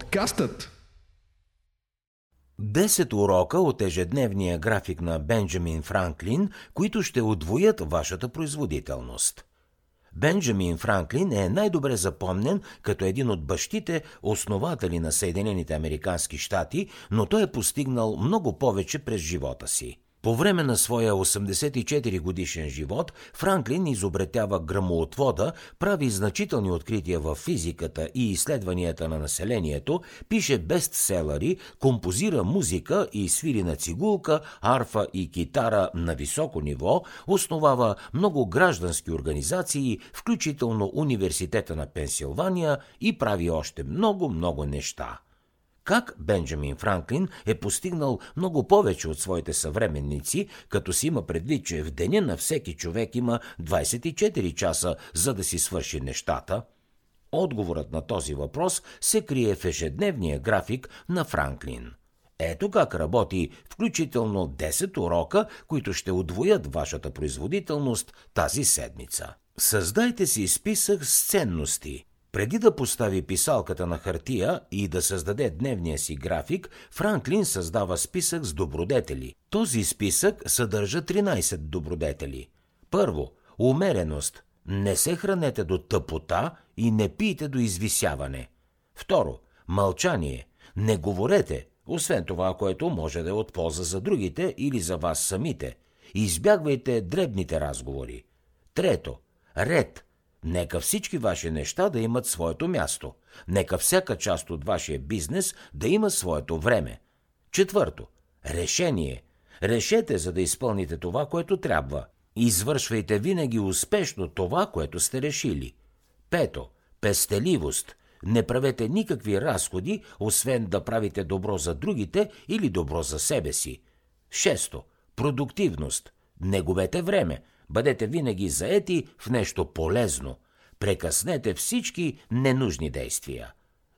Подкастът 10 урока от ежедневния график на Бенджамин Франклин, които ще удвоят вашата производителност. Бенджамин Франклин е най-добре запомнен като един от бащите, основатели на Съединените Американски щати, но той е постигнал много повече през живота си. По време на своя 84 годишен живот Франклин изобретява грамоотвода, прави значителни открития в физиката и изследванията на населението, пише бестселери, композира музика и свири на цигулка, арфа и китара на високо ниво, основава много граждански организации, включително Университета на Пенсилвания и прави още много-много неща. Как Бенджамин Франклин е постигнал много повече от своите съвременници, като си има предвид, че в деня на всеки човек има 24 часа, за да си свърши нещата? Отговорът на този въпрос се крие в ежедневния график на Франклин. Ето как работи включително 10 урока, които ще удвоят вашата производителност тази седмица. Създайте си списък с ценности – преди да постави писалката на хартия и да създаде дневния си график, Франклин създава списък с добродетели. Този списък съдържа 13 добродетели. Първо, умереност. Не се хранете до тъпота и не пийте до извисяване. Второ, мълчание. Не говорете, освен това, което може да е от полза за другите или за вас самите. Избягвайте дребните разговори. Трето, ред. Нека всички ваши неща да имат своето място. Нека всяка част от вашия бизнес да има своето време. Четвърто. Решение. Решете, за да изпълните това, което трябва. Извършвайте винаги успешно това, което сте решили. Пето. Пестеливост. Не правете никакви разходи, освен да правите добро за другите или добро за себе си. Шесто. Продуктивност. Не губете време. Бъдете винаги заети в нещо полезно. Прекъснете всички ненужни действия.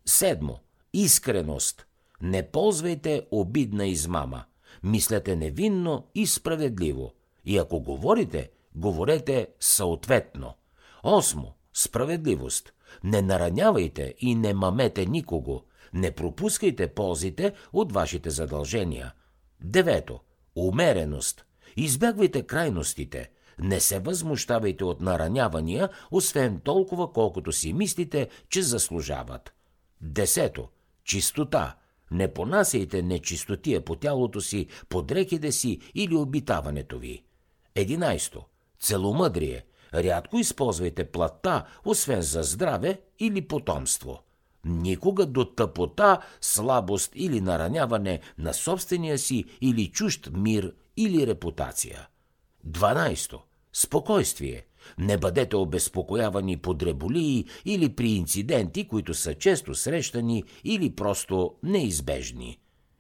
Седмо. Искреност. Не ползвайте обидна измама. Мислете невинно и справедливо. И ако говорите, говорете съответно. Осмо. Справедливост. Не наранявайте и не мамете никого. Не пропускайте ползите от вашите задължения. Девето. Умереност. Избягвайте крайностите. Не се възмущавайте от наранявания, освен толкова, колкото си мислите, че заслужават. Десето. Чистота. Не понасяйте нечистотия по тялото си, по дрехите си или обитаването ви. Единайсто. Целомъдрие. Рядко използвайте плата, освен за здраве или потомство. Никога до тъпота, слабост или нараняване на собствения си или чужд мир или репутация. 12. Спокойствие. Не бъдете обезпокоявани по дреболии или при инциденти, които са често срещани или просто неизбежни.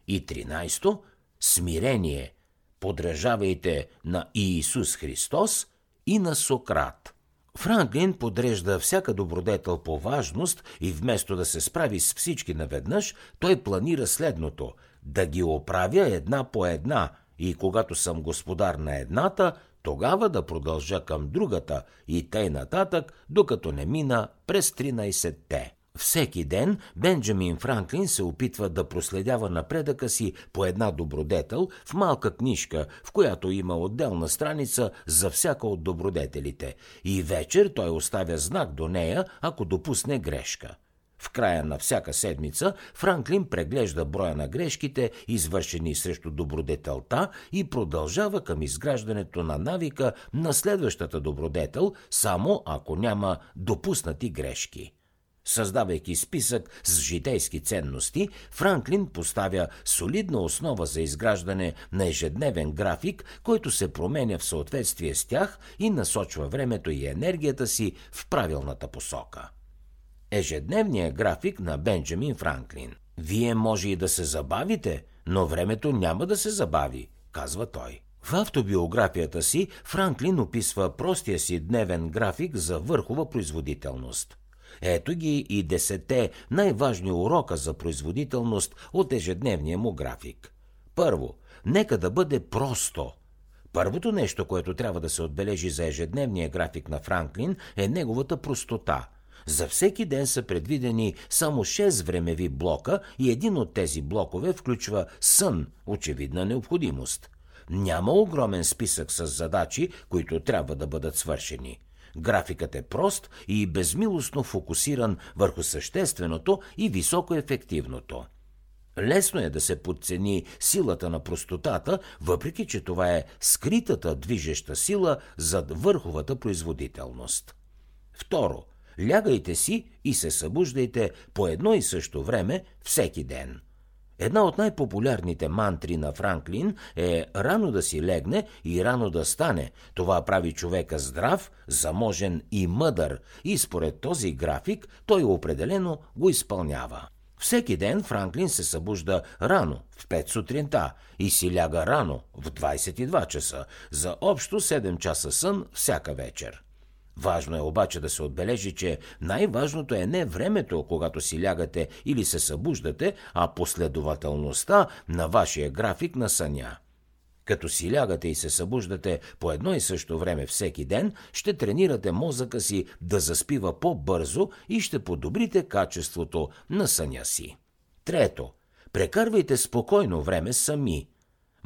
И 13. Смирение. Подражавайте на Иисус Христос и на Сократ. Франклин подрежда всяка добродетел по важност и вместо да се справи с всички наведнъж, той планира следното – да ги оправя една по една – и когато съм господар на едната, тогава да продължа към другата и тъй нататък, докато не мина през 13-те. Всеки ден Бенджамин Франклин се опитва да проследява напредъка си по една добродетел в малка книжка, в която има отделна страница за всяка от добродетелите. И вечер той оставя знак до нея, ако допусне грешка. В края на всяка седмица Франклин преглежда броя на грешките, извършени срещу добродетелта и продължава към изграждането на навика на следващата добродетел, само ако няма допуснати грешки. Създавайки списък с житейски ценности, Франклин поставя солидна основа за изграждане на ежедневен график, който се променя в съответствие с тях и насочва времето и енергията си в правилната посока ежедневния график на Бенджамин Франклин. Вие може и да се забавите, но времето няма да се забави, казва той. В автобиографията си Франклин описва простия си дневен график за върхова производителност. Ето ги и десете най-важни урока за производителност от ежедневния му график. Първо, нека да бъде просто. Първото нещо, което трябва да се отбележи за ежедневния график на Франклин е неговата простота – За всеки ден са предвидени само 6 времеви блока и един от тези блокове включва сън, очевидна необходимост. Няма огромен списък с задачи, които трябва да бъдат свършени. Графикът е прост и безмилостно фокусиран върху същественото и високоефективното. Лесно е да се подцени силата на простотата, въпреки че това е скритата движеща сила зад върховата производителност. Второ, лягайте си и се събуждайте по едно и също време всеки ден. Една от най-популярните мантри на Франклин е рано да си легне и рано да стане. Това прави човека здрав, заможен и мъдър и според този график той определено го изпълнява. Всеки ден Франклин се събужда рано, в 5 сутринта, и си ляга рано, в 22 часа, за общо 7 часа сън всяка вечер. Важно е обаче да се отбележи, че най-важното е не времето, когато си лягате или се събуждате, а последователността на вашия график на съня. Като си лягате и се събуждате по едно и също време всеки ден, ще тренирате мозъка си да заспива по-бързо и ще подобрите качеството на съня си. Трето. Прекарвайте спокойно време сами.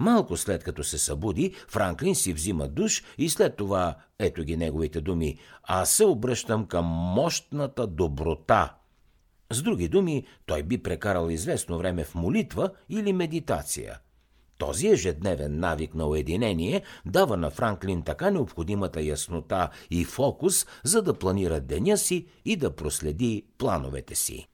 Малко след като се събуди, Франклин си взима душ и след това, ето ги неговите думи, аз се обръщам към мощната доброта. С други думи, той би прекарал известно време в молитва или медитация – този ежедневен навик на уединение дава на Франклин така необходимата яснота и фокус, за да планира деня си и да проследи плановете си.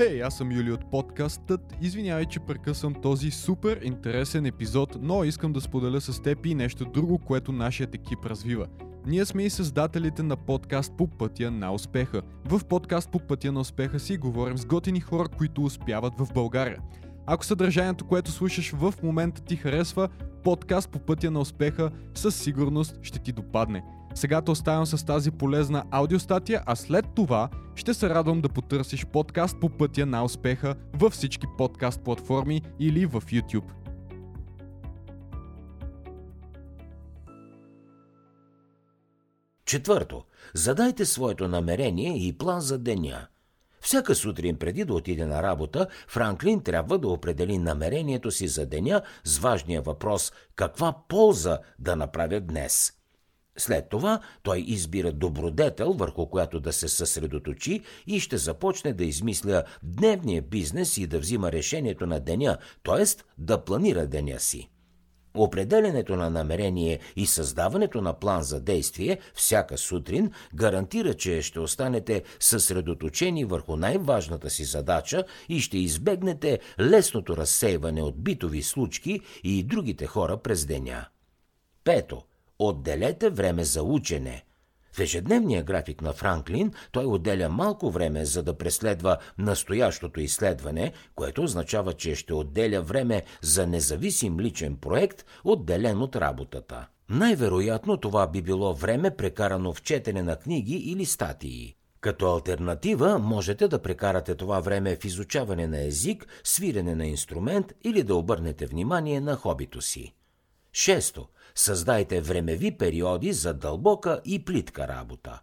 Хей, hey, аз съм Юли от подкастът. Извинявай, че прекъсвам този супер интересен епизод, но искам да споделя с теб и нещо друго, което нашият екип развива – ние сме и създателите на подкаст по пътя на успеха. В подкаст по пътя на успеха си говорим с готини хора, които успяват в България. Ако съдържанието, което слушаш в момента ти харесва, подкаст по пътя на успеха със сигурност ще ти допадне. Сега те оставям с тази полезна аудиостатия, а след това ще се радвам да потърсиш подкаст по пътя на успеха във всички подкаст платформи или в YouTube. Четвърто, задайте своето намерение и план за деня. Всяка сутрин преди да отиде на работа, Франклин трябва да определи намерението си за деня с важния въпрос каква полза да направя днес. След това той избира добродетел, върху която да се съсредоточи и ще започне да измисля дневния бизнес и да взима решението на деня, т.е. да планира деня си. Определенето на намерение и създаването на план за действие всяка сутрин гарантира, че ще останете съсредоточени върху най-важната си задача и ще избегнете лесното разсейване от битови случки и другите хора през деня. Пето. Отделете време за учене – в ежедневния график на Франклин той отделя малко време за да преследва настоящото изследване, което означава, че ще отделя време за независим личен проект, отделен от работата. Най-вероятно това би било време прекарано в четене на книги или статии. Като альтернатива можете да прекарате това време в изучаване на език, свирене на инструмент или да обърнете внимание на хобито си. Шесто. Създайте времеви периоди за дълбока и плитка работа.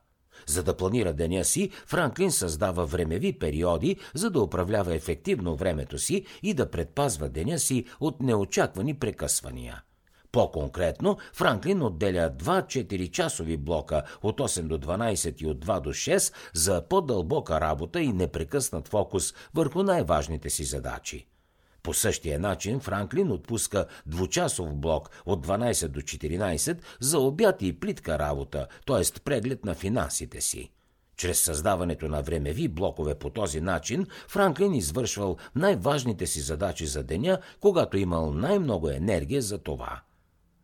За да планира деня си, Франклин създава времеви периоди, за да управлява ефективно времето си и да предпазва деня си от неочаквани прекъсвания. По-конкретно, Франклин отделя 2-4 часови блока от 8 до 12 и от 2 до 6 за по-дълбока работа и непрекъснат фокус върху най-важните си задачи. По същия начин Франклин отпуска двучасов блок от 12 до 14 за обяд и плитка работа, т.е. преглед на финансите си. Чрез създаването на времеви блокове по този начин, Франклин извършвал най-важните си задачи за деня, когато имал най-много енергия за това.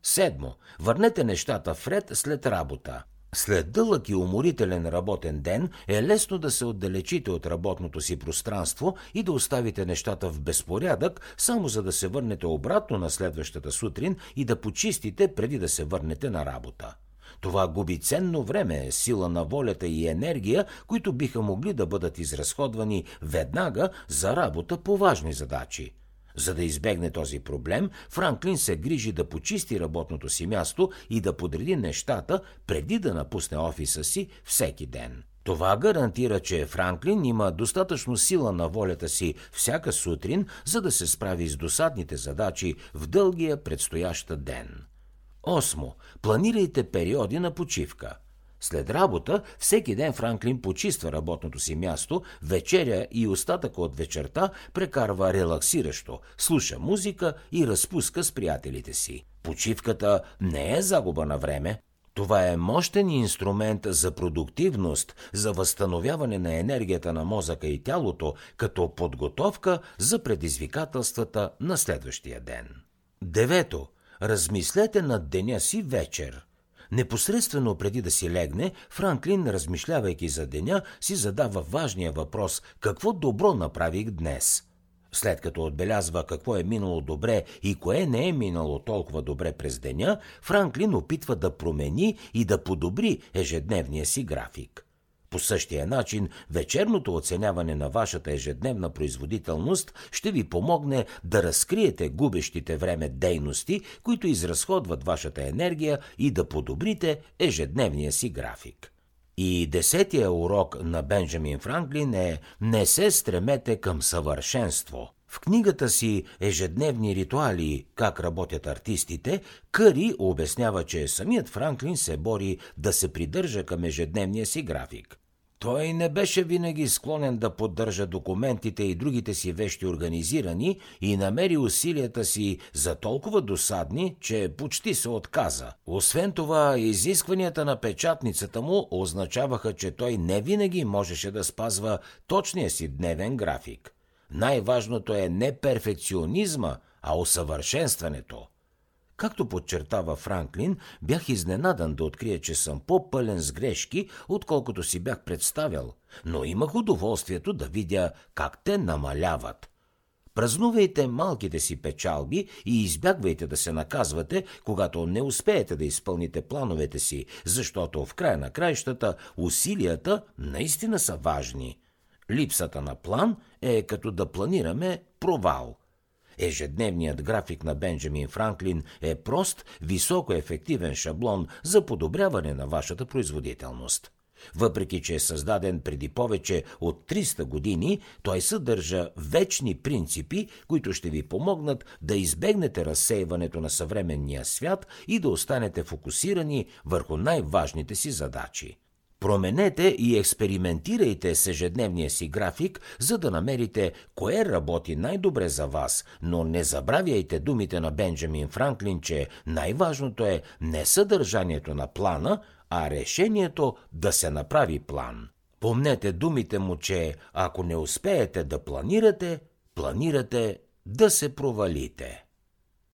Седмо. Върнете нещата в ред след работа. След дълъг и уморителен работен ден е лесно да се отдалечите от работното си пространство и да оставите нещата в безпорядък, само за да се върнете обратно на следващата сутрин и да почистите преди да се върнете на работа. Това губи ценно време, сила на волята и енергия, които биха могли да бъдат изразходвани веднага за работа по важни задачи. За да избегне този проблем, Франклин се грижи да почисти работното си място и да подреди нещата преди да напусне офиса си всеки ден. Това гарантира, че Франклин има достатъчно сила на волята си всяка сутрин, за да се справи с досадните задачи в дългия предстояща ден. Осмо. Планирайте периоди на почивка – след работа, всеки ден Франклин почиства работното си място, вечеря и остатък от вечерта прекарва релаксиращо, слуша музика и разпуска с приятелите си. Почивката не е загуба на време. Това е мощен инструмент за продуктивност, за възстановяване на енергията на мозъка и тялото, като подготовка за предизвикателствата на следващия ден. Девето. Размислете над деня си вечер – Непосредствено преди да си легне, Франклин, размишлявайки за деня, си задава важния въпрос какво добро направих днес. След като отбелязва какво е минало добре и кое не е минало толкова добре през деня, Франклин опитва да промени и да подобри ежедневния си график. По същия начин, вечерното оценяване на вашата ежедневна производителност ще ви помогне да разкриете губещите време дейности, които изразходват вашата енергия и да подобрите ежедневния си график. И десетия урок на Бенджамин Франклин е «Не се стремете към съвършенство». В книгата си Ежедневни ритуали Как работят артистите, Къри обяснява, че самият Франклин се бори да се придържа към ежедневния си график. Той не беше винаги склонен да поддържа документите и другите си вещи организирани и намери усилията си за толкова досадни, че почти се отказа. Освен това, изискванията на печатницата му означаваха, че той не винаги можеше да спазва точния си дневен график. Най-важното е не перфекционизма, а усъвършенстването. Както подчертава Франклин, бях изненадан да открия, че съм по-пълен с грешки, отколкото си бях представял, но имах удоволствието да видя как те намаляват. Празнувайте малките си печалби и избягвайте да се наказвате, когато не успеете да изпълните плановете си, защото в края на краищата усилията наистина са важни. Липсата на план е като да планираме провал – Ежедневният график на Бенджамин Франклин е прост, високо ефективен шаблон за подобряване на вашата производителност. Въпреки, че е създаден преди повече от 300 години, той съдържа вечни принципи, които ще ви помогнат да избегнете разсейването на съвременния свят и да останете фокусирани върху най-важните си задачи. Променете и експериментирайте с ежедневния си график, за да намерите кое работи най-добре за вас, но не забравяйте думите на Бенджамин Франклин, че най-важното е не съдържанието на плана, а решението да се направи план. Помнете думите му, че ако не успеете да планирате, планирате да се провалите.